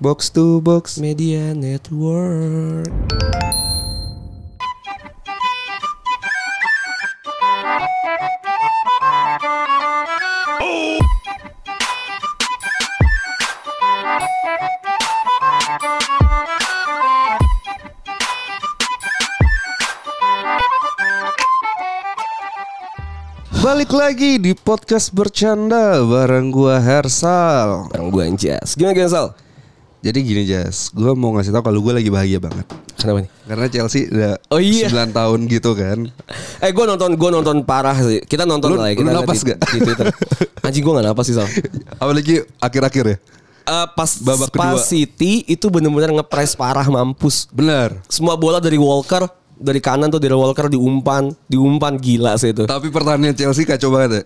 Box to box. Media Network. Balik lagi di podcast bercanda bareng gua Hersal. Barang gue Anjas. Gimana gimana Sal? Jadi gini Jas, gua mau ngasih tau kalau gue lagi bahagia banget. Kenapa nih? Karena Chelsea udah Oh iya. 9 tahun gitu kan. Eh gue nonton gue nonton parah sih. Kita nonton Lu- lah ya. lu Kita lihat napas di, gak? di Twitter. Anjing gue gak napas sih Sal. Apalagi akhir-akhir ya. Eh, pas Babak pas kedua. City itu bener-bener ngepres parah mampus. Bener. Semua bola dari Walker dari kanan tuh dari Walker diumpan, diumpan gila sih itu. Tapi pertandingan Chelsea kacau banget ya.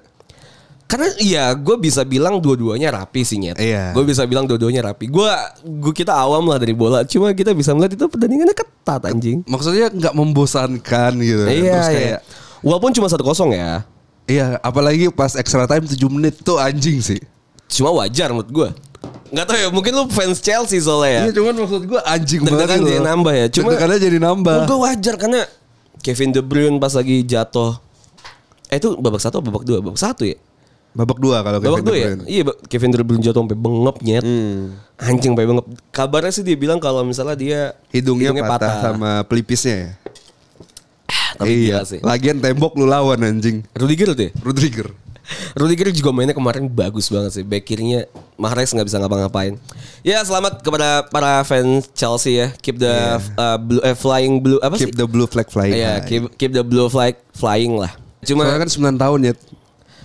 Karena iya gue bisa bilang dua-duanya rapi sih nyet. Iya. Gue bisa bilang dua-duanya rapi. Gue gue kita awam lah dari bola. Cuma kita bisa melihat itu pertandingannya ketat anjing. Maksudnya nggak membosankan gitu. Iya, Terus iya. kayak Walaupun cuma satu kosong ya. Iya, apalagi pas extra time 7 menit tuh anjing sih. Cuma wajar menurut gue. Nggak tahu ya, mungkin lu fans Chelsea soalnya ya. Iya, cuman maksud gue anjing banget. Deg-degan gitu jadi loh. nambah ya. Cuma Deg-degannya jadi nambah. Gue wajar karena Kevin De Bruyne pas lagi jatuh. Eh itu babak satu atau babak dua? Babak satu ya? Babak dua kalau Babak Kevin dua ya? Iya Kevin De Bruyne jatuh sampai bengep nyet. Hmm. Anjing sampai bengep. Kabarnya sih dia bilang kalau misalnya dia Hidungnya, patah, sama pelipisnya ya. Tapi iya. sih. Lagian tembok lu lawan anjing. Rudiger tuh ya? Rudiger. Rudiger juga mainnya kemarin bagus banget sih. Back kirinya Mahrez nggak bisa ngapa-ngapain. Ya selamat kepada para fans Chelsea ya. Keep the uh, blue, eh, flying blue apa Keep sih? the blue flag flying. Iya, high. keep, keep the blue flag flying lah. Cuma Soalnya kan 9 tahun ya.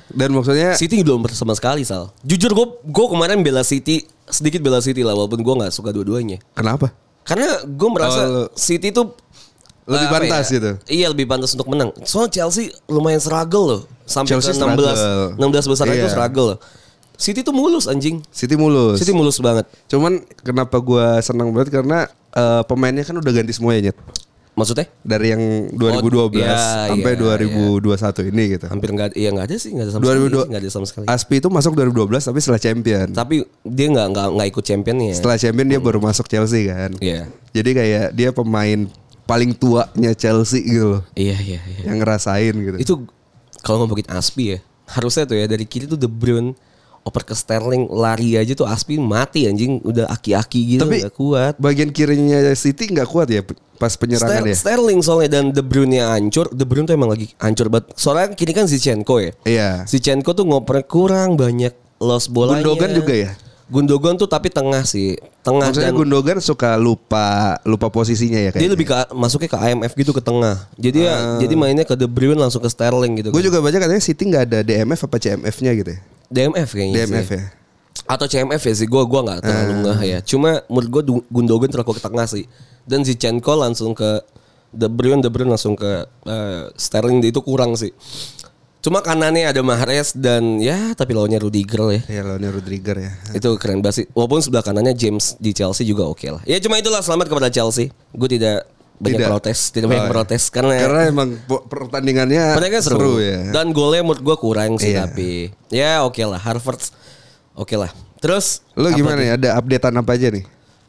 Dan maksudnya City belum sama sekali Sal. Jujur gue gue kemarin bela City sedikit bela City lah walaupun gue nggak suka dua-duanya. kenapa? Karena gue merasa Oh, City tuh Lebih apa pantas ya? gitu. Iya lebih pantas untuk menang. Soalnya Chelsea lumayan struggle loh. Sampai Chelsea ke 16 struggle. 16 besar itu Iya. struggle loh. City tuh mulus anjing. City mulus. City mulus banget. Cuman kenapa gua senang banget karena eh, pemainnya kan udah ganti semua ya Nyet. Maksudnya? Dari yang 2012 iya, sampai iya, 2021 ini gitu. Hampir nggak iya nggak ada sih nggak ada sama 2002 sekali. sih, Nggak ada sama sekali. Aspi itu masuk 2012 tapi setelah champion. Tapi dia nggak nggak nggak ikut championnya. Setelah champion dia baru masuk Chelsea kan. Iya. Jadi kayak dia pemain paling tuanya Chelsea gitu loh. Iya iya iya. Yang ngerasain gitu. Itu kalau ngomongin Aspi ya, harusnya tuh ya dari kiri tuh De Bruyne oper ke Sterling lari aja tuh Aspi mati anjing udah aki-aki gitu Tapi nggak kuat. bagian kirinya City nggak kuat ya pas penyerangan Ster- ya. Sterling soalnya dan De Bruyne hancur. De Bruyne tuh emang lagi hancur banget. Soalnya kiri kan Zinchenko ya. Iya. Zinchenko tuh ngoper kurang banyak loss bolanya. Gundogan juga ya? Gundogan tuh tapi tengah sih. Tengah Maksudnya dan Gundogan suka lupa lupa posisinya ya dia kayaknya. lebih ke masuknya ke IMF gitu ke tengah. Jadi ya jadi mainnya ke De Bruyne langsung ke Sterling gitu. Gue kan. juga baca katanya City nggak ada DMF apa CMF-nya gitu ya. DMF kayaknya DMF sih. ya. Atau CMF ya sih gue gua nggak terlalu ngeh ya. Cuma menurut gue Gundogan terlalu ke tengah sih. Dan Zinchenko langsung ke De Bruyne, De Bruyne langsung ke eh, Sterling itu kurang sih. Cuma kanannya ada Mahrez dan ya tapi lawannya Rudiger ya. Ya lawannya Rudiger ya. Itu keren banget sih. Walaupun sebelah kanannya James di Chelsea juga oke lah. Ya cuma itulah selamat kepada Chelsea. Gue tidak banyak Tidak. protes, tidak banyak Oh, iya. protes karena Karena emang pertandingannya Pertandingan seru. seru, ya. Dan golnya menurut gue kurang sih Iya. tapi ya oke lah Harvard oke lah. Terus Lu apa gimana ya? Ada updatean apa aja nih?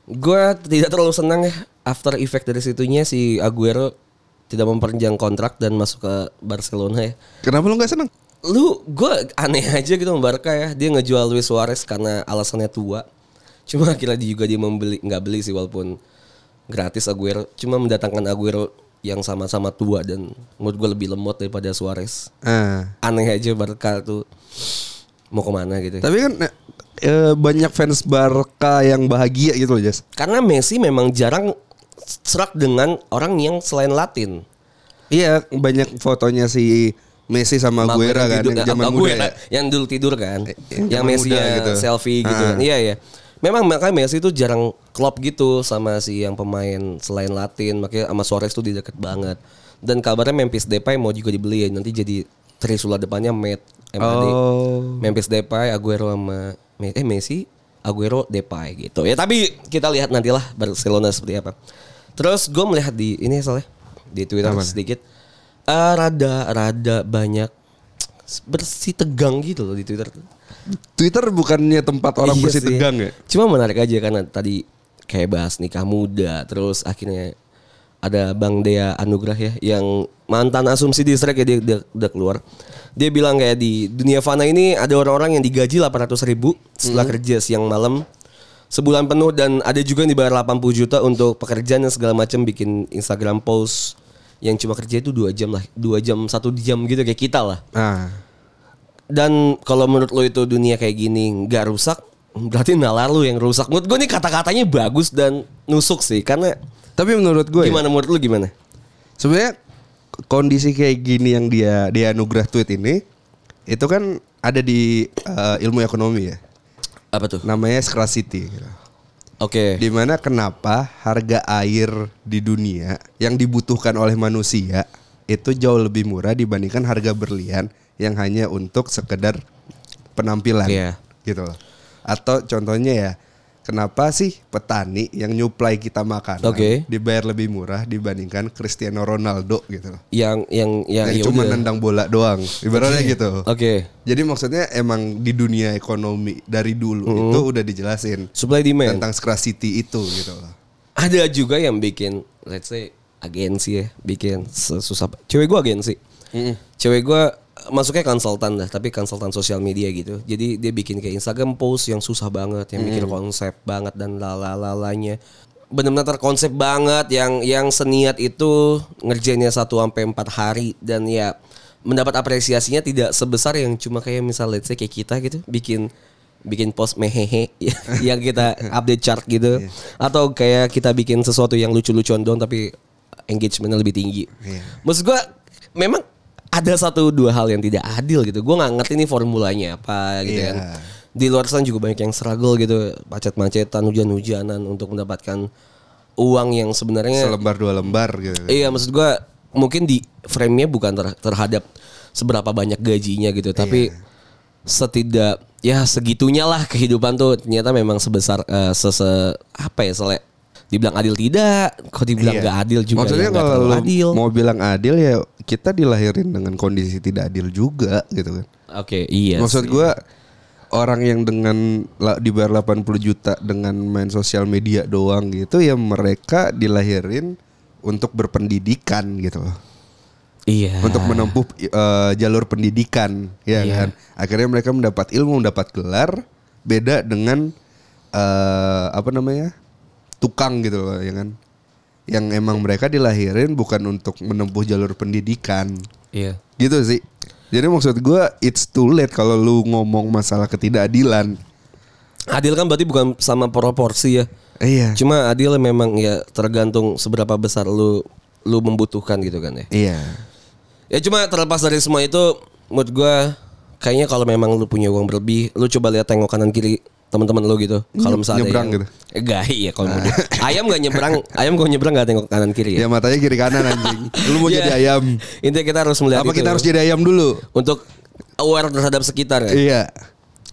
Gue tidak terlalu senang ya after effect dari situnya si Aguero tidak memperpanjang kontrak dan masuk ke Barcelona ya. Kenapa lu nggak seneng? Lu gue aneh aja gitu Barca ya. Dia ngejual Luis Suarez karena alasannya tua. Cuma akhirnya dia juga dia membeli nggak beli sih walaupun gratis Aguero. Cuma mendatangkan Aguero yang sama-sama tua dan menurut gue lebih lemot daripada Suarez. Ah. Aneh aja Barca tuh mau ke mana gitu. Tapi kan eh, banyak fans Barca yang bahagia gitu loh, Jas. Karena Messi memang jarang serak dengan orang yang selain Latin. Iya, banyak fotonya si Messi sama Aguero kan tidur- yang zaman Aguero muda ya. Yang dulu tidur kan. yang yang Messi gitu. selfie gitu kan. Iya iya. Memang makanya Messi tuh jarang klop gitu sama si yang pemain selain Latin. Makanya sama Suarez tuh deket banget. Dan kabarnya Memphis Depay mau juga dibeli ya. Nanti jadi trisula depannya Matt. MAD. Oh. Memphis Depay, Aguero sama eh Messi, Aguero, Depay gitu. Ya tapi kita lihat nantilah Barcelona seperti apa. Terus gue melihat di ini soalnya di Twitter sedikit eh, rada rada banyak bersih tegang gitu loh di Twitter. Twitter bukannya tempat orang Iya bersih sih. tegang ya? Cuma menarik aja karena tadi kayak bahas nikah muda, terus akhirnya ada Bang Dea Anugrah ya yang mantan asumsi di ya dia, dia udah keluar. Dia bilang kayak di dunia fana ini ada orang-orang yang digaji 800 ribu setelah kerja siang malam sebulan penuh dan ada juga yang dibayar 80 juta untuk pekerjaan yang segala macam bikin Instagram post yang cuma kerja itu dua jam lah, dua jam satu jam gitu kayak kita lah. Nah, Dan kalau menurut lo itu dunia kayak gini nggak rusak, berarti nalar lu yang rusak. Menurut gue nih kata-katanya bagus dan nusuk sih, karena tapi menurut gue ya, gimana menurut lu gimana? sebenarnya kondisi kayak gini yang dia dia anugerah tweet ini itu kan ada di eh, ilmu ekonomi ya. Apa tuh? Namanya scarcity. gitu. Oke. Di mana kenapa harga air di dunia yang dibutuhkan oleh manusia itu jauh lebih murah dibandingkan harga berlian yang hanya untuk sekedar penampilan Iya. gitu loh. Atau contohnya ya kenapa sih petani yang nyuplai kita makanan Oke. dibayar lebih murah dibandingkan Cristiano Ronaldo gitu loh. Yang yang yang yang ya cuma udah. nendang bola doang. Ibaratnya gitu. Oke. Jadi maksudnya emang di dunia ekonomi dari dulu itu udah dijelasin Supply demand. tentang scarcity itu gitu loh. Ada juga yang bikin, let's say agensi ya, bikin susah. Cewek gua agensi. Cewek gua masuknya konsultan dah, tapi konsultan sosial media gitu. Jadi dia bikin kayak Instagram post yang susah banget, yang bikin konsep banget dan lalalalanya. Benar-benar terkonsep banget yang yang seniat itu ngerjainnya satu sampai empat hari dan ya mendapat apresiasinya tidak sebesar yang cuma kayak misal let's say kayak kita gitu bikin bikin post mehehe yang kita update chart gitu atau kayak kita bikin sesuatu yang lucu-lucuan doang tapi engagementnya lebih tinggi. Iya. Maksud gua memang ada satu dua hal yang tidak adil gitu. Gua nggak ngerti nih formulanya apa gitu Iya. kan. Di luar sana juga banyak yang struggle gitu, macet-macetan, hujan-hujanan untuk mendapatkan uang yang sebenarnya Selembar dua lembar gitu. Iya maksud gua mungkin di frame-nya bukan ter- terhadap seberapa banyak gajinya gitu, tapi setidak ya segitunya lah kehidupan tuh ternyata memang sebesar eh, sese apa ya sele dibilang adil tidak, kok dibilang Iya. nggak adil juga Maksudnya ya kalau lu adil. mau bilang adil ya kita dilahirin dengan kondisi tidak adil juga gitu kan. Oke, iya. Maksud gua orang yang dengan dibayar 80 juta dengan main sosial media doang gitu ya mereka dilahirin untuk berpendidikan gitu loh. iya. Untuk menempuh eh, jalur pendidikan ya Iya. kan. Akhirnya mereka mendapat ilmu, mendapat gelar beda dengan eh apa namanya? Tukang gitu loh ya kan. Yang emang mereka dilahirin bukan untuk menempuh jalur pendidikan. Iya. Gitu sih. Jadi maksud gua it's too late kalau lu ngomong masalah ketidakadilan. Adil kan berarti bukan sama proporsi ya. Iya. Cuma adil memang ya tergantung seberapa besar lu lu membutuhkan gitu kan ya. Iya. Ya cuma terlepas dari semua itu menurut gua kayaknya kalau memang lu punya uang berlebih, lu coba lihat tengok kanan kiri teman-teman lu gitu. Kalau misalnya nyebrang yang, gitu. Eh, enggak, iya kalau di- ayam gak nyebrang, ayam gak nyebrang gak tengok kanan kiri Ya ya. matanya kiri kanan anjing. Lu mau Iya. jadi ayam. Intinya kita harus melihat Apa itu kita harus jadi ayam dulu? untuk aware terhadap sekitar kan. Iya.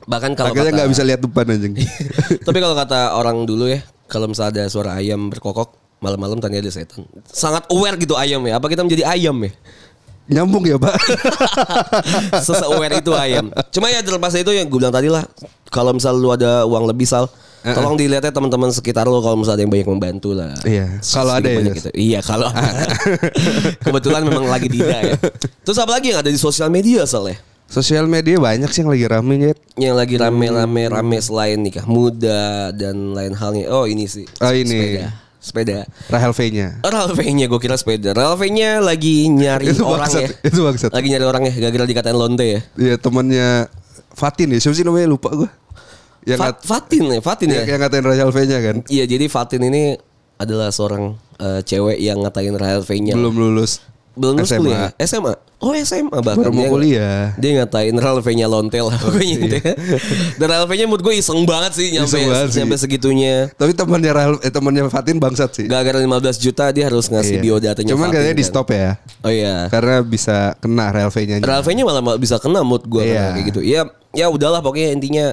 Bahkan kalau Akhirnya nggak bisa lihat depan anjing. Tapi kalau kata orang dulu ya, kalau misalnya ada suara ayam berkokok malam-malam tadi ada setan. Sangat aware gitu ayam ya. Apa kita menjadi ayam ya? Nyambung ya, Pak? Sese-aware itu ayam. Cuma ya terlepas itu yang gue bilang tadi lah. Kalau misal lu ada uang lebih sal, tolong dilihatnya teman-teman sekitar lu kalau misalnya ada yang banyak membantu lah. Iya, kalau ada ya, gitu. Iya kalau. Kebetulan memang lagi tidak ya. Terus apa lagi yang ada di sosial media sal ya? Sosial media banyak sih yang lagi rame Nyet. Yang lagi rame-rame rame selain nikah muda dan lain halnya. Oh ini sih. Oh, ini. Sepeda. Sepeda. Rahel V-nya. Ralve-nya gue kira sepeda. Ralve-nya lagi nyari Itu orang bangsat, ya. itu bangsat. Lagi nyari orang ya. Gagal dikatain lonte ya. Iya, temannya Fatin ya. Siapa sih namanya? Lupa gua. Yang Fat- Fatin ya. Fatin ya. yang, yang ngatain Rahel V-nya kan. Iya jadi Fatin ini adalah seorang eh, cewek yang ngatain Rahel V-nya. Belum lulus. Belum lulus SMA. kuliah. SMA. Oh SMA bahkan. Baru mau Dia- kuliah. Dia ngatain Rahel V-nya lontel lah pokoknya intinya. Dan Rahel V-nya menurut gue iseng banget sih nyampe, Iseng banget sih. nyampe segitunya. Tapi temannya Rahel eh temannya Fatin bangsat sih. Gara-gara 15 juta dia harus ngasih Iya. biodatanya Cuman Fatin katanya di kan. stop ya. Oh iya. Karena bisa kena V-nya. Rahel V-nya malah malah bisa kena mood gue Iya. kayak gitu. Ya ya udahlah pokoknya intinya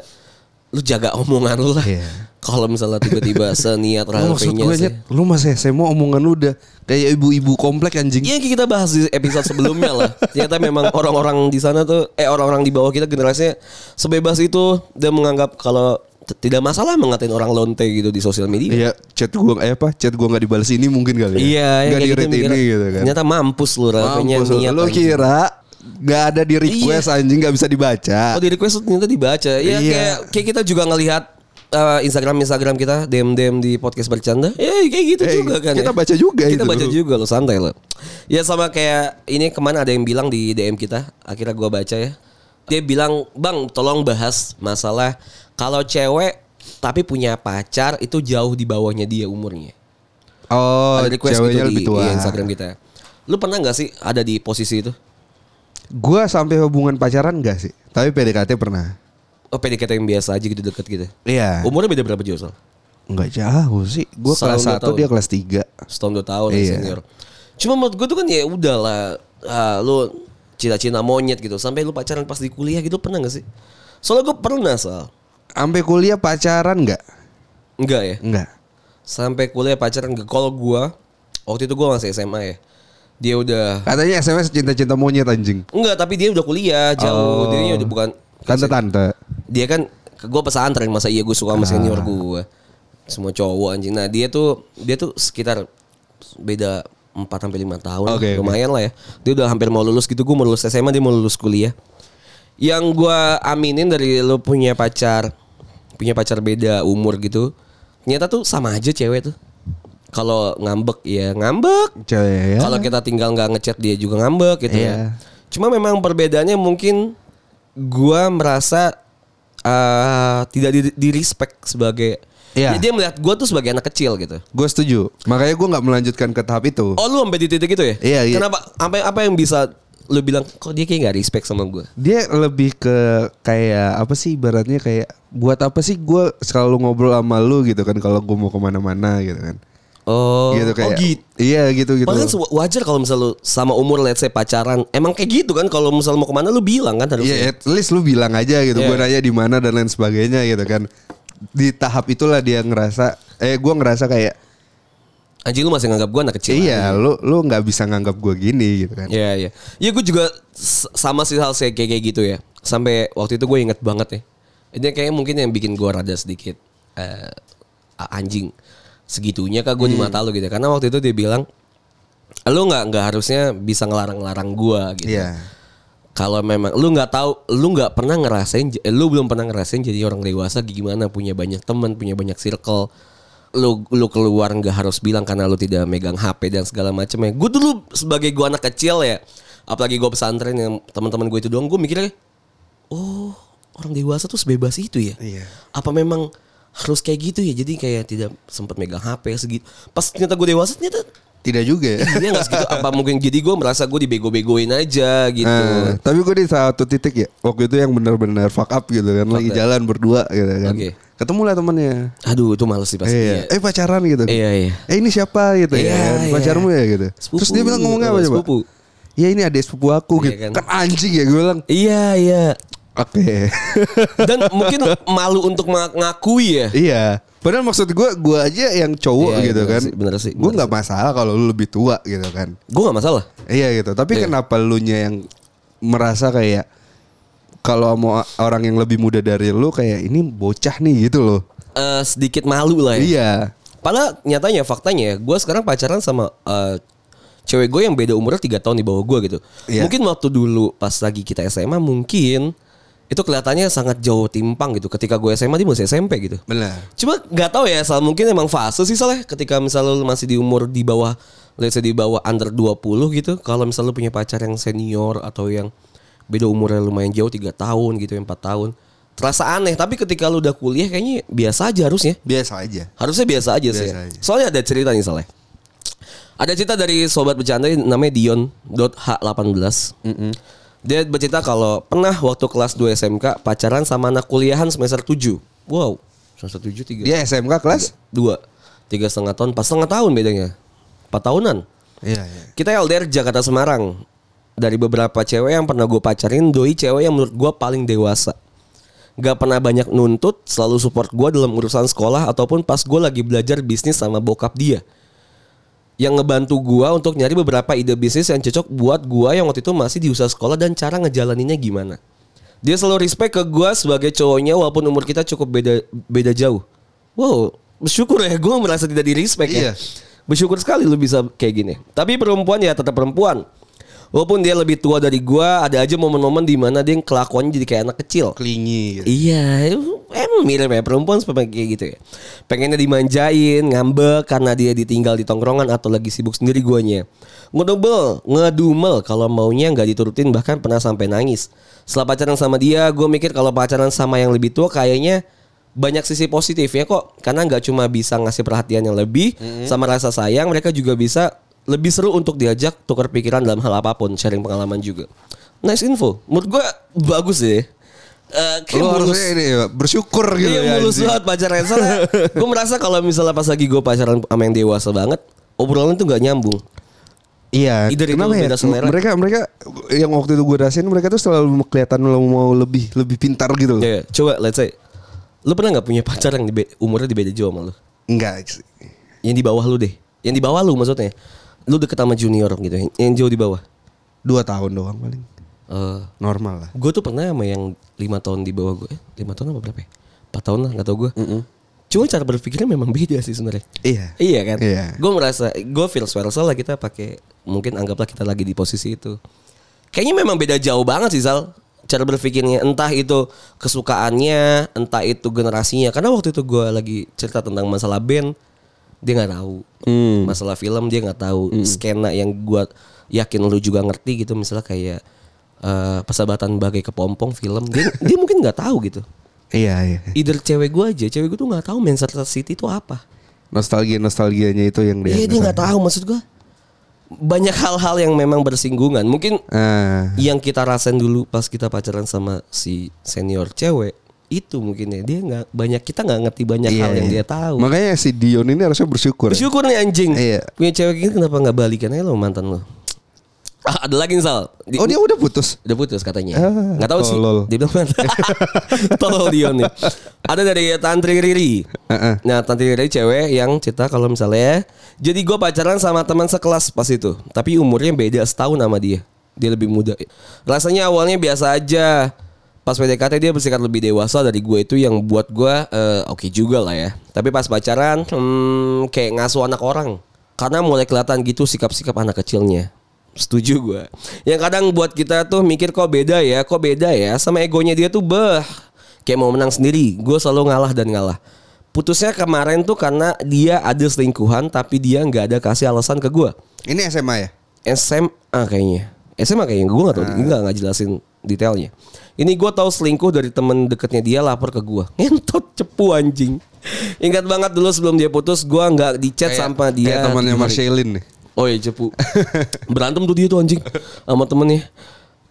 lu jaga omongan lu lah. Iya. Kalau misalnya tiba-tiba seniat sih. Nyet, lu masih SMA omongan lu udah kayak ibu-ibu komplek anjing. Iya yang kita bahas di episode sebelumnya lah. Ternyata memang orang-orang di sana tuh eh orang-orang di bawah kita generasinya sebebas itu dan menganggap kalau tidak masalah mengatain orang lonte gitu di sosial media. Iya, chat gua eh apa? Chat gua nggak dibalas ini mungkin kali ya. Iya, Nggak kayak di gitu ini gitu kan. Ternyata mampus lu lu. niat. Lu kira nggak ada di request anjing nggak bisa dibaca. Oh di request ternyata dibaca. Ya Iya. kayak kayak kita juga ngelihat uh, Instagram Instagram kita DM DM di podcast bercanda. Ya kayak gitu Eh, juga kan. kita ya. baca juga Kita itu. baca juga lo santai lo. Ya sama kayak ini ke mana ada yang bilang di DM kita. Akhirnya gua baca ya. Dia bilang bang tolong bahas masalah kalau cewek tapi punya pacar itu jauh di bawahnya dia umurnya. Oh, ada request gitu lebih di, tua. di Instagram kita. Lu pernah nggak sih ada di posisi itu? Gua sampai hubungan pacaran enggak sih? Tapi PDKT pernah. Oh PDKT yang biasa aja gitu deket gitu. Iya. Umurnya beda berapa jauh Sal? Enggak jauh sih. Gua Setahun, kelas dua 1 tahun. dia kelas 3. setahun dua tahun lah Iya. senior. Cuma menurut gue tuh kan ya udahlah, ah, lu cita-cita monyet gitu. Sampai lu pacaran pas di kuliah gitu pernah gak sih? Soalnya gue pernah sal. Sampai kuliah pacaran enggak? Enggak ya. Enggak. Sampai kuliah pacaran enggak. Kalau gue waktu itu gue masih SMA ya. Dia udah Katanya SMS cinta-cinta monyet anjing. enggak tapi dia udah kuliah jauh. Oh. Dia udah bukan Tante-tante. dia kan gue pesantren masa iya gue suka sama senior gue semua cowok anjing nah dia tuh dia tuh sekitar beda 4 sampai lima tahun Oke, oke. lumayan lah ya dia udah hampir mau lulus gitu gue mau lulus SMA dia mau lulus kuliah yang gue aminin dari lo punya pacar punya pacar beda umur gitu ternyata tuh sama aja cewek tuh kalau ngambek ya ngambek Cewek ya. kalau kita tinggal nggak ngechat dia juga ngambek gitu Iya. ya. Cuma memang perbedaannya mungkin gua merasa eh, tidak di, di respect sebagai Iya. dia, melihat gua tuh sebagai anak kecil gitu. Gue setuju. Makanya gue nggak melanjutkan ke tahap itu. Oh lu sampai di titik itu ya? Iya, iya. Kenapa? Apa apa yang bisa lu bilang kok dia kayak nggak respect sama gua? Dia lebih ke kayak apa sih ibaratnya kayak buat apa sih gue selalu ngobrol sama lu gitu kan kalau gue mau ke mana-mana gitu kan. Oh, gitu kayak. oh gitu. Iya gitu gitu. Bahkan wajar kalau misal lu sama umur let's say pacaran Emang kayak gitu kan Kalau misal mau ke mana lu bilang kan harusnya Iya, at least lu bilang aja gitu. Iya. Gue nanya di mana dan lain sebagainya gitu kan. Di tahap itulah dia ngerasa, eh gue ngerasa kayak, Anjing lu masih nganggap gua anak kecil iya, lu lu nggak bisa nganggap gue gini gitu kan. Iya iya. Iya gue juga sama sih hal kayak kayak gitu ya. Sampai waktu itu gue inget banget ya. Ini kayaknya mungkin yang bikin gue rada sedikit eh, a- anjing segitunya kak gue di Hmm. mata lu gitu. Karena waktu itu dia bilang lu nggak nggak harusnya bisa ngelarang-larang gue gitu. Iya. Kalau memang lu nggak tahu, lu nggak pernah ngerasain, lu belum pernah ngerasain jadi orang dewasa gimana punya banyak teman, punya banyak circle. Lu lu keluar nggak harus bilang karena lu tidak megang HP dan segala macamnya. Gue dulu sebagai gue anak kecil ya, apalagi gue pesantren yang teman-teman gue itu doang, gue mikirnya, oh orang dewasa tuh sebebas itu ya. Iya. Apa memang harus kayak gitu ya? Jadi kayak tidak sempat megang HP segitu. Pas ternyata gue dewasa ternyata Tidak juga ya. dia nggak segitu. Apa mungkin jadi gue merasa gue dibego-begoin aja gitu. Nah, tapi gue di satu titik ya waktu itu yang benar-benar fuck up gitu kan lagi up. jalan berdua gitu kan. Oke. Ketemu lah temennya. Aduh itu males sih pasti. Iya. Eh pacaran gitu. Iya, iya. Eh ini siapa gitu Iya, ya? kan? iya. Pacarmu ya gitu. Sepupu, Terus dia bilang ngomongnya apa coba? sepupu. Ya ini adik sepupu aku Iya gitu. kan. Kan. anjing ya gue bilang. Iya iya. Oke. Dan mungkin malu untuk mengakui ya. iya. Padahal maksud gue gue aja yang cowok Iya, gitu bener kan. sih, bener sih, Gue nggak masalah kalau lu lebih tua gitu kan. Gue gak masalah. Iya gitu. Tapi Iya. kenapa lu nya yang merasa kayak kalau mau orang yang lebih muda dari lu kayak ini bocah nih gitu loh. Eh, sedikit malu lah ya. Iya. Padahal nyatanya faktanya gue sekarang pacaran sama eh, cewek gue yang beda umurnya 3 tahun di bawah gue gitu. Iya. Mungkin waktu dulu pas lagi kita SMA mungkin itu kelihatannya sangat jauh timpang gitu. Ketika gue SMA dia masih SMP gitu. Benar. Cuma nggak tahu ya, Sal mungkin emang fase sih Sal ya. Ketika misalnya lu masih di umur di bawah let's say di bawah under 20 gitu, kalau misalnya lu punya pacar yang senior atau yang beda umurnya lumayan jauh 3 tahun gitu, 4 tahun. Terasa aneh, tapi ketika lu udah kuliah kayaknya biasa aja harusnya. Biasa aja. Harusnya biasa aja sih. Biasa ya. aja. Soalnya ada cerita nih Saleh. Ada cerita dari sobat bercanda namanya Dion.h18. Dia bercerita kalau pernah waktu kelas 2 SMK pacaran sama anak kuliahan semester 7. Wow. Semester 7 tiga. Dia SMK kelas? Dua. Tiga setengah tahun. Pas setengah tahun bedanya. Empat tahunan. Iya, iya. Kita LDR Jakarta Semarang. Dari beberapa cewek yang pernah gue pacarin, doi cewek yang menurut gue paling dewasa. Gak pernah banyak nuntut, selalu support gue dalam urusan sekolah ataupun pas gue lagi belajar bisnis sama bokap dia. Yang ngebantu gue untuk nyari beberapa ide bisnis yang cocok buat gue yang waktu itu masih di usaha sekolah dan cara ngejalaninnya gimana. Dia selalu respect ke gue sebagai cowoknya walaupun umur kita cukup beda beda jauh. Wow, bersyukur ya gue merasa tidak di respect ya. Iya. Bersyukur sekali lu bisa kayak gini. Tapi perempuan ya tetap perempuan. Walaupun dia lebih tua dari gua, ada aja momen-momen di mana dia kelakuannya jadi kayak anak kecil. Klingi gitu. Iya, emang mirip ya perempuan seperti kayak gitu ya. Pengennya dimanjain, ngambek karena dia ditinggal di tongkrongan atau lagi sibuk sendiri guanya. Ngedumel, ngedumel kalau maunya nggak diturutin bahkan pernah sampai nangis. Setelah pacaran sama dia, gue mikir kalau pacaran sama yang lebih tua kayaknya banyak sisi positif ya kok. Karena nggak cuma bisa ngasih perhatian yang lebih sama rasa sayang, mereka juga bisa lebih seru untuk diajak tukar pikiran dalam hal apa pun, sharing pengalaman juga. Nice info. Menurut gue bagus deh. Eh, kayak Lu mulus. harusnya ini bersyukur gitu Iya ya. mulus banget pacaran Soalnya gue merasa kalau misalnya pas lagi gue pacaran sama yang dewasa banget Obrolan tuh gak nyambung Iya. Either Kenapa ya? selera. Mereka mereka yang waktu itu gue rasain mereka tuh selalu kelihatan mau lebih lebih pintar gitu loh. Ya, Coba let's say Lu pernah gak punya pacar yang di umurnya di beda jauh sama lu? Enggak. sih. Yang di bawah lu deh Yang di bawah lu maksudnya Lu deket sama junior gitu Yang yang jauh di bawah Dua tahun doang paling. Eh, Normal lah. Gue tuh pernah sama yang lima tahun di bawah gue Lima tahun apa berapa ya? 4 tahun lah gak tau gue Cuma cara berpikirnya memang beda sih sebenarnya Iya. Iya kan? Iya. Gue merasa gue feel well lah kita pakai mungkin anggaplah kita lagi di posisi itu. Kayaknya memang beda jauh banget sih Sal cara berpikirnya entah itu kesukaannya entah itu generasinya karena waktu itu gue lagi cerita tentang masalah band dia nggak tahu masalah film dia nggak tahu skena yang gue yakin lu juga ngerti gitu misalnya kayak eh, persahabatan bagai kepompong film dia dia mungkin nggak tahu gitu Iya iya. either cewek gue aja cewek gue tuh nggak tahu Manchester City itu apa Nostalgia nostalgianya itu yang dia. Iya dia nggak tahu maksud gua. Banyak hal-hal yang memang bersinggungan. Mungkin Ah. yang kita rasain dulu pas kita pacaran sama si senior cewek itu mungkin ya dia nggak banyak kita nggak ngerti banyak Iya, hal yang iya. dia tahu. Makanya si Dion ini harusnya bersyukur. Bersyukur nih anjing. Iya. Punya cewek gini kenapa nggak balikan aja lo mantan lo? Ah, ada lagi nih, Sal. Di- Oh dia udah putus. Udah putus katanya. Ah, tahu sih. tolol. Dia bilang tolol Dion nih. Ada dari Tantri Riri. Nah Tantri Riri cewek yang cerita kalau misalnya jadi gue pacaran sama teman sekelas pas itu, tapi umurnya beda setahun sama dia. Dia lebih muda. Rasanya awalnya biasa aja. Pas PDKT dia bersikap lebih dewasa dari gue itu yang buat gue eh, oke juga lah ya. Tapi pas pacaran hmm, kayak ngasuh anak orang. Karena mulai kelihatan gitu sikap-sikap anak kecilnya. Setuju gue. Yang kadang buat kita tuh mikir kok beda ya, kok beda ya. Sama egonya dia tuh beh. Kayak mau menang sendiri. Gue selalu ngalah dan ngalah. Putusnya kemarin tuh karena dia ada selingkuhan tapi dia nggak ada kasih alasan ke gue. Ini SMA ya? SMA kayaknya. SMA kayaknya gue nggak tahu, nggak nggak jelasin detailnya. Ini gue tahu selingkuh dari temen deketnya dia lapor ke gue. Ngentot cepu anjing. Ingat banget dulu sebelum dia putus gue nggak di chat sama dia. Kayak temannya. Marcelin nih. Oh iya cepu. Berantem tuh dia tuh anjing sama temennya.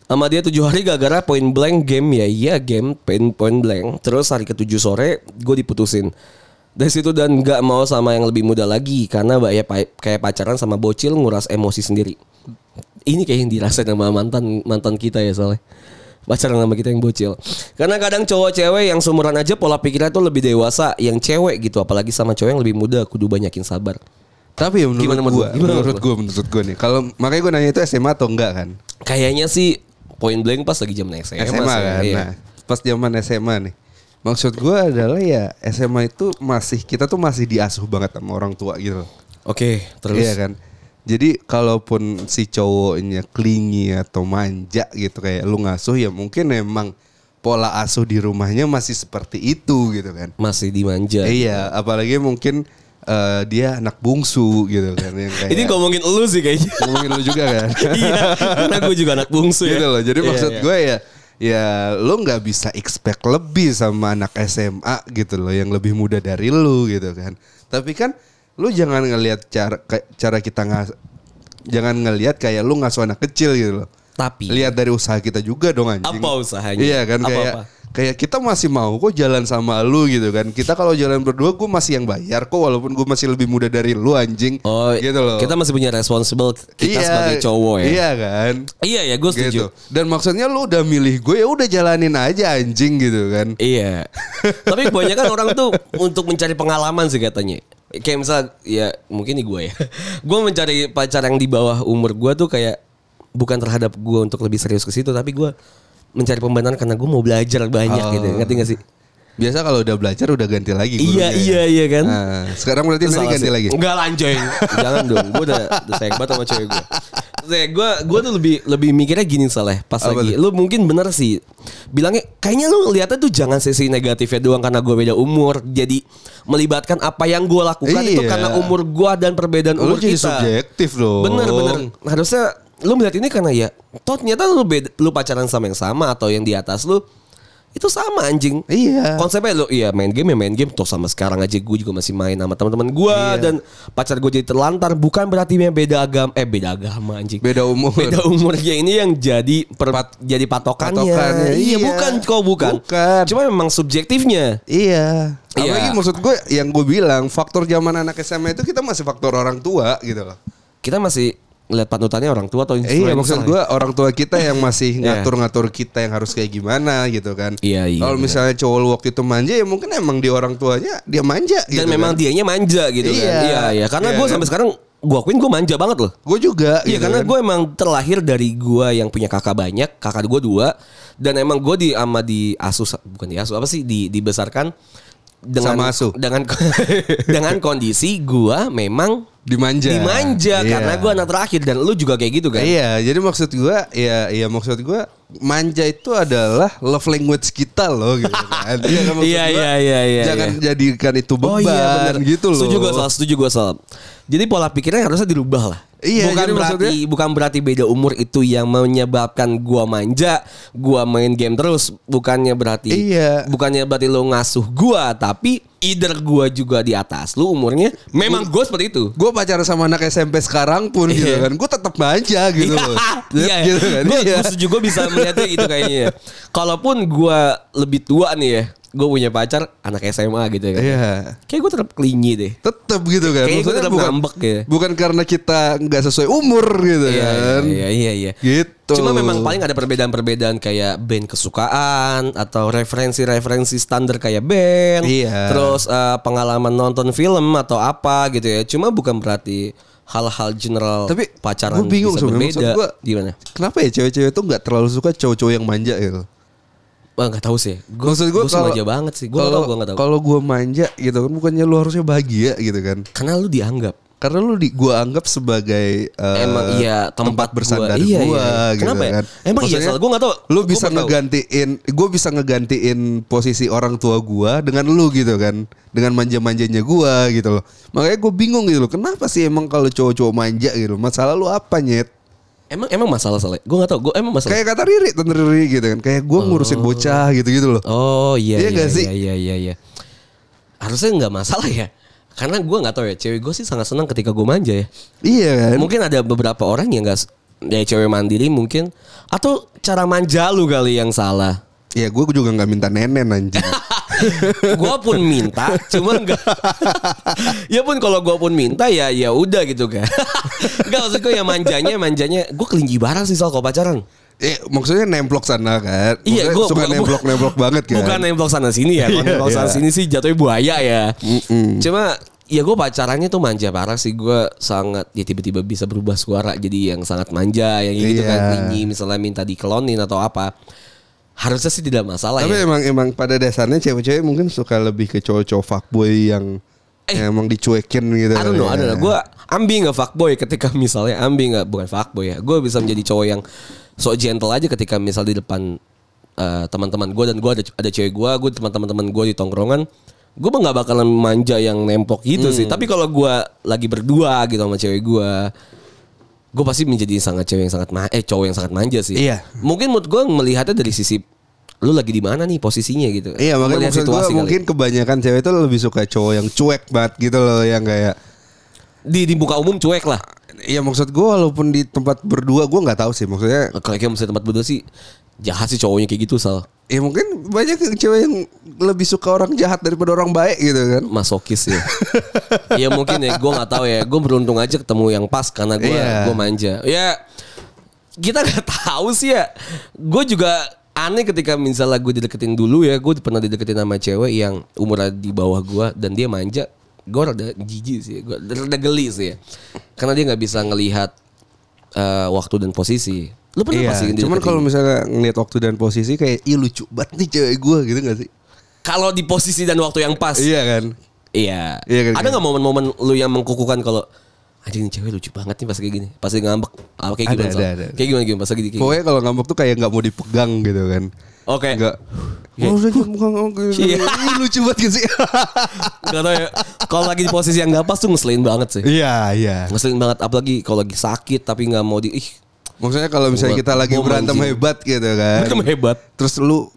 Sama dia tujuh hari gara-gara point blank game ya iya game point point blank. Terus hari ketujuh sore gue diputusin. Dari situ dan nggak mau sama yang lebih muda lagi karena ya kayak pacaran sama bocil nguras emosi sendiri. Ini kayak yang dirasain sama mantan mantan kita ya soalnya. Pacaran sama kita yang bocil. Karena kadang cowok cewek yang seumuran aja pola pikirnya tuh lebih dewasa yang cewek gitu apalagi sama cowok yang lebih muda kudu banyakin sabar. Tapi ya menurut Gimana menurut gua? Gimana menurut gua, menurut gua nih. Kalau makanya gua nanya itu SMA atau enggak kan? Kayaknya sih point blank pas lagi zaman SMA, SMA, kan. iya. Nah, pas zaman SMA nih. Maksud gua adalah ya SMA itu masih kita tuh masih diasuh banget sama orang tua gitu. Oke, terus Iya kan. Jadi kalaupun si cowoknya klingi atau manja gitu kayak lu ngasuh ya mungkin emang pola asuh di rumahnya masih seperti itu gitu kan. masih dimanja. Iya, apalagi mungkin eh, dia anak bungsu gitu kan yang kayak Ini ngomongin lu sih kayaknya. ngomongin lu juga kan. iya, karena gue juga anak bungsu ya. gitu loh. Jadi Iya, maksud iya. gue ya ya lu nggak bisa expect lebih sama anak SMA gitu loh yang lebih muda dari lu gitu kan. Tapi kan lu jangan ngelihat cara cara kita ngas jangan ngelihat kayak lu ngasuh anak kecil gitu loh. Tapi Lihat dari usaha kita juga dong anjing. Apa usahanya? Iya kan Apa-apa? kayak kayak kita masih mau kok jalan sama lu gitu kan. Kita kalau jalan berdua gue masih yang bayar kok walaupun gue masih lebih muda dari lu anjing. Oh, gitu loh. kita masih punya responsible kita sebagai cowok ya. Iya kan? Iya ya, gue setuju. Gitu. Dan maksudnya lu udah milih gue ya udah jalanin aja anjing gitu kan. Iya. Tapi kebanyakan orang tuh untuk mencari pengalaman sih katanya. Kayak misal ya mungkin nih gue ya. gue mencari pacar yang di bawah umur gue tuh kayak bukan terhadap gue untuk lebih serius ke situ tapi gue mencari pembenaran karena gue mau belajar banyak Oh. gitu. Ngerti gak sih? Biasa kalau udah belajar udah ganti lagi Iya gurunya iya ya. iya kan. Nah, sekarang berarti nanti ganti sih. lagi. Enggak lanjoy. Jangan dong. Gue udah, udah sayang banget sama cewek gue. Gue gue tuh lebih lebih mikirnya gini salah pas Apa lagi. tuh? Lu mungkin bener sih. Bilangnya kayaknya lu lihatnya tuh jangan sisi negatifnya doang karena gue beda umur. Jadi melibatkan apa yang gue lakukan itu Iya. karena umur gue dan perbedaan Lu umur jadi kita. subjektif dong. Bener bener. Harusnya lu melihat ini karena ya, toh ternyata lu beda, lu pacaran sama yang sama atau yang di atas lu itu sama anjing. Iya. Konsepnya lu iya main game ya main game toh sama sekarang aja gue juga masih main sama teman-teman gue Iya. dan pacar gue jadi terlantar bukan berarti dia beda agama eh beda agama anjing. Beda umur. Beda umurnya ini yang jadi per- Pat- jadi patokannya. patokannya, Iya, iya. bukan kok bukan. Bukan. Cuma memang subjektifnya. Iya. Iya. Apalagi maksud gue yang gue bilang faktor zaman anak SMA itu kita masih faktor orang tua gitu loh. Kita masih ngeliat panutannya orang tua atau influencer. Iya maksud ya? gue orang tua kita yang masih Iya. ngatur-ngatur kita yang harus kayak gimana gitu kan. Iya, iya, Kalau benar. misalnya cowok lu waktu itu manja ya mungkin emang di orang tuanya dia manja gitu dan memang kan. dianya manja gitu kan. Iya. Iya, iya. Karena Iya gue kan? sampai sekarang gue akuin gue manja banget loh. Gue juga Iya gitu karena kan. gue emang terlahir dari gue yang punya kakak banyak, kakak gue dua, dan emang gue di ama di asuh bukan di asuh apa sih di dibesarkan dengan Sama asuh. dengan dengan kondisi gue memang dimanja. dimanja Iya. karena gue anak terakhir dan lu juga kayak gitu kan? Iya, jadi maksud gua ya ya maksud gua manja itu adalah love language kita loh gitu kan. Iya, kan, Iya, gua, iya, iya, iya, Jangan iya. jadikan itu beban Oh iya gitu loh. Setuju gue soal, setuju gue soal. Jadi pola pikirnya harusnya dirubah lah. Iya, bukan berarti maksudnya- bukan berarti beda umur itu yang menyebabkan gua manja, gua main game terus, bukannya berarti Iya. bukannya berarti lo ngasuh gua, tapi either gua juga di atas lu umurnya. Memang gue seperti itu. Gue pacaran sama anak SMP sekarang pun gitu Iya. kan, gue tetap manja gitu loh. Iya, gitu kan. gue Iya. setuju gue bisa melihatnya itu kayaknya. Kalaupun gue lebih tua nih ya, gue punya pacar anak SMA gitu ya kan. Iya. Kayak gue tetap klingi deh. Tetap gitu kan. Kayaknya gue tetap bukan, ngambek ya. bukan karena kita nggak sesuai umur gitu Iya, kan. iya, iya, iya. Gitu. Cuma memang paling ada perbedaan-perbedaan kayak band kesukaan atau referensi-referensi standar kayak band. Iya. Terus eh, pengalaman nonton film atau apa gitu ya. Cuma bukan berarti hal-hal general Tapi pacaran gua bingung bisa berbeda. gua- Gimana? Kenapa ya cewek-cewek tuh nggak terlalu suka cowok-cowok yang manja gitu? Wah nggak tahu sih. Gue Maksud gue gue sengaja banget sih. Gue kalau Gue nggak tahu. kalau gue manja gitu kan bukannya lu harusnya bahagia gitu kan? Karena lu dianggap. Karena lu di gua anggap sebagai eh, Emang iya tempat bersandar gua. Iya, gua iya, iya. gitu Kenapa ya? kan. Emang iya, Maksudnya, Sal. Gua nggak tahu. Lu Gua bisa ngegantiin gue bisa ngegantiin posisi orang tua gua dengan lu gitu kan. Dengan manja-manjanya gua gitu loh. Makanya gue bingung gitu loh. Kenapa sih emang kalau cowok-cowok manja gitu? Masalah lu apa nyet? Emang emang masalah salah. Gue nggak tahu. Gue emang masalah. Kayak kata Riri, tante Riri gitu kan. Kayak gue ngurusin bocah gitu-gitu loh. Oh iya Iya iya sih? iya iya iya. Harusnya nggak masalah ya. Karena gue nggak tahu ya. Cewek gue sih sangat senang ketika gue manja ya. Iya kan? Mungkin ada beberapa orang yang nggak ya cewek mandiri mungkin atau cara manja lu kali yang salah. Ya gue juga nggak minta nenen anjing. gue pun minta, cuma enggak. ya pun kalau gue pun minta ya ya udah gitu kan. Enggak maksud gue ya manjanya manjanya. Gue kelinci barang sih soal kalau pacaran. Eh, maksudnya nemplok sana kan? Iya, gue suka nemplok-nemplok banget kan? Bukan nemplok sana sini ya. Kalau Iya, nemplok sana iya. sini sih jatuhnya buaya ya. Cuma ya gue pacarannya tuh manja parah sih. Gue sangat ya tiba-tiba bisa berubah suara jadi yang sangat manja yang gitu Iya. kan. Klinyi misalnya minta dikelonin atau apa. Harusnya sih tidak masalah Tapi ya. emang emang pada dasarnya cewek-cewek mungkin suka lebih ke cowok-cowok fuckboy yang Eh. yang emang dicuekin gitu. I don't know, I kali don't ya. know. Gue ambi nggak fuckboy ketika misalnya ambi nggak bukan fuckboy ya. Gue bisa menjadi cowok yang so gentle aja ketika misal di depan eh, teman-teman gue dan gue ada ada cewek gue, gue teman-teman gue di tongkrongan. Gue mah nggak bakalan manja yang nempok gitu sih. Hmm. Tapi kalau gue lagi berdua gitu sama cewek gue, gue pasti menjadi sangat cewek yang sangat ma eh cowok yang sangat manja sih. Iya. Mungkin menurut gue melihatnya dari sisi lu lagi di mana nih posisinya gitu. Iya makanya Melihat maksud gue situasi kali. mungkin kebanyakan cewek itu lebih suka cowok yang cuek banget gitu loh yang kayak di di muka umum cuek lah. Iya maksud gue walaupun di tempat berdua gue nggak tahu sih maksudnya Kalau kayak misalnya tempat berdua sih jahat sih cowoknya kayak gitu sal. Ya mungkin banyak cewek yang lebih suka orang jahat daripada orang baik gitu kan. masokis ya. ya mungkin ya, gue nggak tahu ya. Gue beruntung aja ketemu yang pas karena gue Iya. gue manja. Ya kita nggak tahu sih ya. Gue juga aneh ketika misalnya gue dideketin dulu ya. Gue pernah dideketin sama cewek yang umurnya di bawah gue dan dia manja. Gue rada jijik sih, gue rada geli sih ya. Karena dia nggak bisa ngelihat eh, waktu dan posisi. Lu pernah Iya, pasti cuman kalau misalnya ngeliat waktu dan posisi kayak ih lucu banget nih cewek gue gitu gak sih? kalau di posisi dan waktu yang pas. Iya kan? Iya. Iya kan, Ada kan? nggak momen-momen lu yang mengkukukan kalau anjing cewek lucu banget nih pas kayak gini, pas dia ngambek. Ah, kayak Ada, gimana? Sal? ada, ada. Kayak gimana gimana pas lagi kayak gini? Pokoknya kalau ngambek tuh kayak nggak mau dipegang gitu kan. Oke. Enggak. Iya. Oh, udah jangan pegang gitu. Iya. Ih, lucu banget gak sih? Gak tau ya. Kalau lagi di posisi yang nggak pas tuh ngeselin banget sih. Iya, iya. Ngeselin banget apalagi kalau lagi sakit tapi nggak mau di ih Maksudnya kalau misalnya kita lagi berantem mancing. hebat gitu kan. Berantem hebat. Terus lu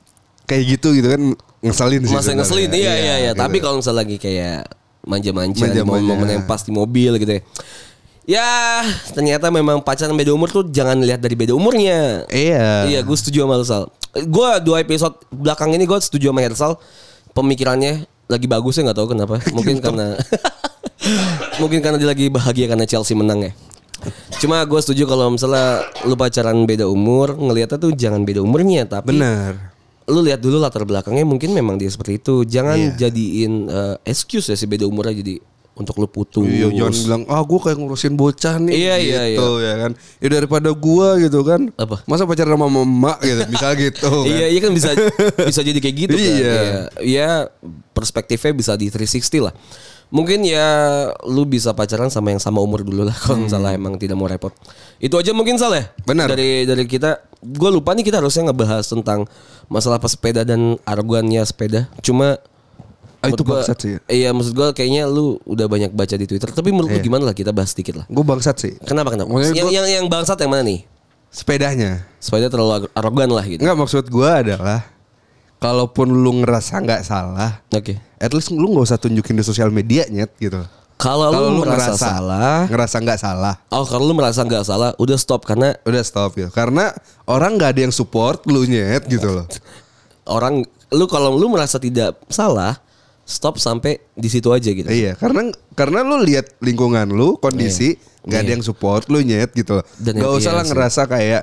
kayak gitu gitu kan ngeselin sih. Masa ngeselin sebenarnya. iya iya iya. gitu. Tapi kalau misalnya lagi kayak manja-manja di Manja-manja. momen-momen yang pas di mobil gitu ya. Ya ternyata memang pacaran beda umur tuh jangan lihat dari beda umurnya. Iya. Iya, gue setuju sama Hersal. Gue dua episode belakang ini gue setuju sama Hersal. Pemikirannya lagi bagus ya nggak tahu kenapa. Mungkin karena mungkin karena dia lagi bahagia karena Chelsea menang ya. Cuma gue setuju kalau misalnya lu pacaran beda umur, ngelihatnya tuh jangan beda umurnya, tapi Benar. lu lihat dulu latar belakangnya mungkin memang dia seperti itu. Jangan Iya. jadiin eh, excuse ya si beda umurnya jadi untuk lu putus. Iya, jangan bilang ah gue kayak ngurusin bocah nih. Iya, iya, gitu, ya kan. Ya daripada gua gitu kan. Apa? Masa pacaran sama mama gitu, misal gitu kan. Iya, iya kan bisa bisa jadi kayak gitu kan. Iya. Iya, Iya, perspektifnya bisa di 360 lah. Mungkin ya lu bisa pacaran sama yang sama umur dulu lah kalau misalnya emang tidak mau repot. Itu aja mungkin salah ya? Hmm. Benar. Dari dari kita gue lupa nih kita harusnya ngebahas tentang masalah pesepeda dan arogannya sepeda. Cuma Ah, itu gua- bangsat sih. Iya, maksud gue kayaknya lu udah banyak baca di Twitter. Tapi menurut lu Iya. gimana lah kita bahas sedikit lah. Gue bangsat sih. Kenapa kenapa? Maksudnya Yang, gua- yang yang bangsat yang mana nih? Sepedanya. Sepeda terlalu arogan lah gitu. Enggak maksud gua adalah kalaupun lu ngerasa nggak salah, Oke. At least lu nggak usah tunjukin di sosial media nyet gitu. Kalau lu, merasa salah, ngerasa nggak salah, Oh kalau lu merasa nggak salah udah stop karena udah stop gitu. Karena orang nggak ada yang support lu nyet gitu loh. orang lu kalau lu merasa tidak salah stop sampai di situ aja gitu. Iya, karena karena lu lihat lingkungan lu kondisi nggak ada Iya. yang support lu nyet gitu loh. Dan Gak yang- usah iya lah ngerasa kayak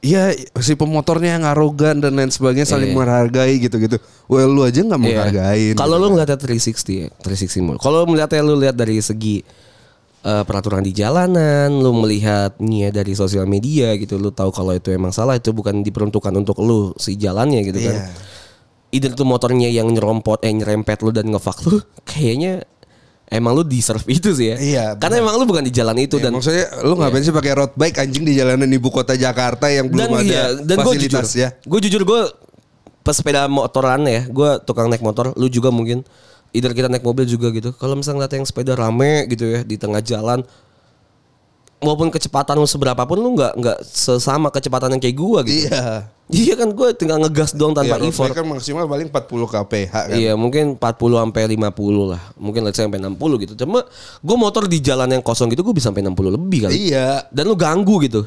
Iya si pemotornya yang arogan dan lain sebagainya saling Iya. menghargai gitu-gitu. Well lu aja nggak Iya. menghargain. Kalau gitu. lu ngeliatnya 360 ya, 360 mode. Kalau melihatnya lu lihat dari segi eh, peraturan di jalanan, lu melihatnya dari sosial media gitu, lu tahu kalau itu emang salah itu bukan diperuntukkan untuk lu si jalannya gitu kan. Iya. Either itu motornya yang nyerempot eh nyerempet lu dan ngefak lu, kayaknya emang lu deserve itu sih ya. Iya, Karena emang lu bukan di jalan itu Ya, dan maksudnya lu ngapain sih pakai road bike anjing di jalanan ibu kota Jakarta yang belum ada iya, dan gue jujur, fasilitas ya? gue jujur gue pesepeda motoran ya, gue tukang naik motor, lu juga mungkin, either kita naik mobil juga gitu. Kalau misalnya ngeliat yang sepeda rame gitu ya di tengah jalan, maupun kecepatan lu seberapa pun lu nggak nggak sesama kecepatan yang kayak gue gitu. Iya. Iya kan gue tinggal ngegas doang tanpa Iya, effort. kan maksimal paling 40 kph kan. Iya mungkin 40 sampai 50 lah. Mungkin let's say sampai 60 gitu. Cuma gue motor di jalan yang kosong gitu gue bisa sampai 60 lebih kali. Iya. Dan lu ganggu gitu.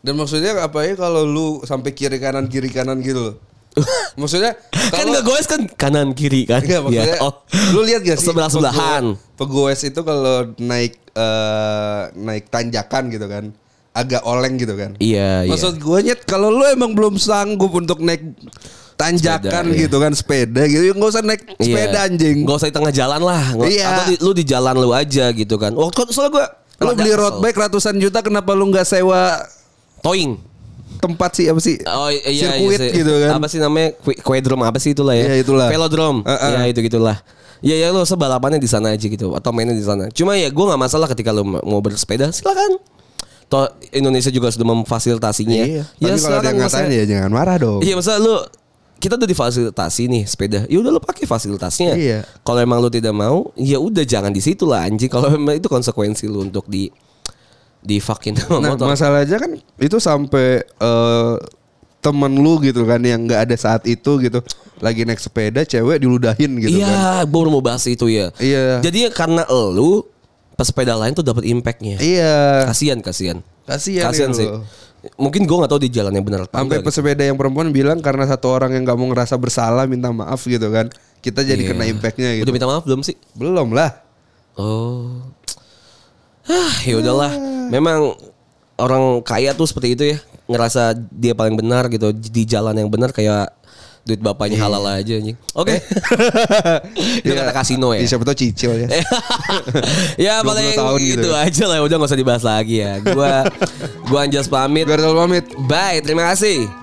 Dan maksudnya apa ya kalau lu sampai kiri kanan kiri kanan gitu loh. maksudnya kan nggak goes kan kanan kiri kan. Enggak maksudnya Ya, oh. lu lihat gak sih Sebelah-sebelahan. pego- Pegoes itu kalau naik eh, naik tanjakan gitu kan agak oleng gitu kan. Iya, iya. Maksud gue nyet kalau lu emang belum sanggup untuk naik tanjakan Sepeda, iya. gitu kan sepeda gitu ya nggak usah naik sepeda anjing. Gak usah di tengah jalan lah. Nggak- Iya. Atau di- lu di jalan lu aja gitu kan. Waktu soalnya gue Lu beli road bike ratusan juta kenapa lu nggak sewa towing. Tempat sih apa sih? Oh iya, iya Sirkuit iya, gitu kan. Apa sih namanya? Qu- Quadrum apa sih itulah ya? Iya, itulah. Velodrome. Uh-uh. Ya itu gitulah. Ya ya lu sebalapannya di sana aja gitu atau mainnya di sana. Cuma ya gue nggak masalah ketika lu mau bersepeda silakan. Toh Indonesia juga sudah memfasilitasinya. Iya. Ya Tapi kalau dia silakan, ngatain ya jangan marah dong. Iya masa lu kita udah difasilitasi nih sepeda. Ya udah lu pakai fasilitasnya. Iya. Kalau emang lu tidak mau, ya udah jangan di situ lah anjing. Kalau emang itu konsekuensi lu untuk di di fucking sama Nah motor. masalahnya kan itu sampai eh, temen lu gitu kan yang nggak ada saat itu gitu lagi naik sepeda cewek diludahin gitu kan. Iya, baru mau bahas itu ya. Iya. Jadi karena lu pesepeda lain tuh dapat impactnya. Iya. Kasian, kasian. Kasihan Kasian gitu sih. Mungkin gue nggak tahu di jalan yang benar Sampai gitu. pesepeda yang perempuan bilang karena satu orang yang nggak mau ngerasa bersalah minta maaf gitu kan. Kita jadi Iya. kena impactnya gitu. Udah minta maaf belum sih? Belum lah. Oh. Ah, ya udahlah. Memang orang kaya tuh seperti itu ya. Ngerasa dia paling benar gitu di jalan yang benar kayak duit bapaknya Iya. halal aja anjing. Oke. itu kata kasino ya. Iya, Siapa tau cicil ya. ya 20 paling tahun gitu, gitu. aja lah udah gak usah dibahas lagi ya. Gua gua Anjas pamit. Gue pamit. Bye, terima kasih.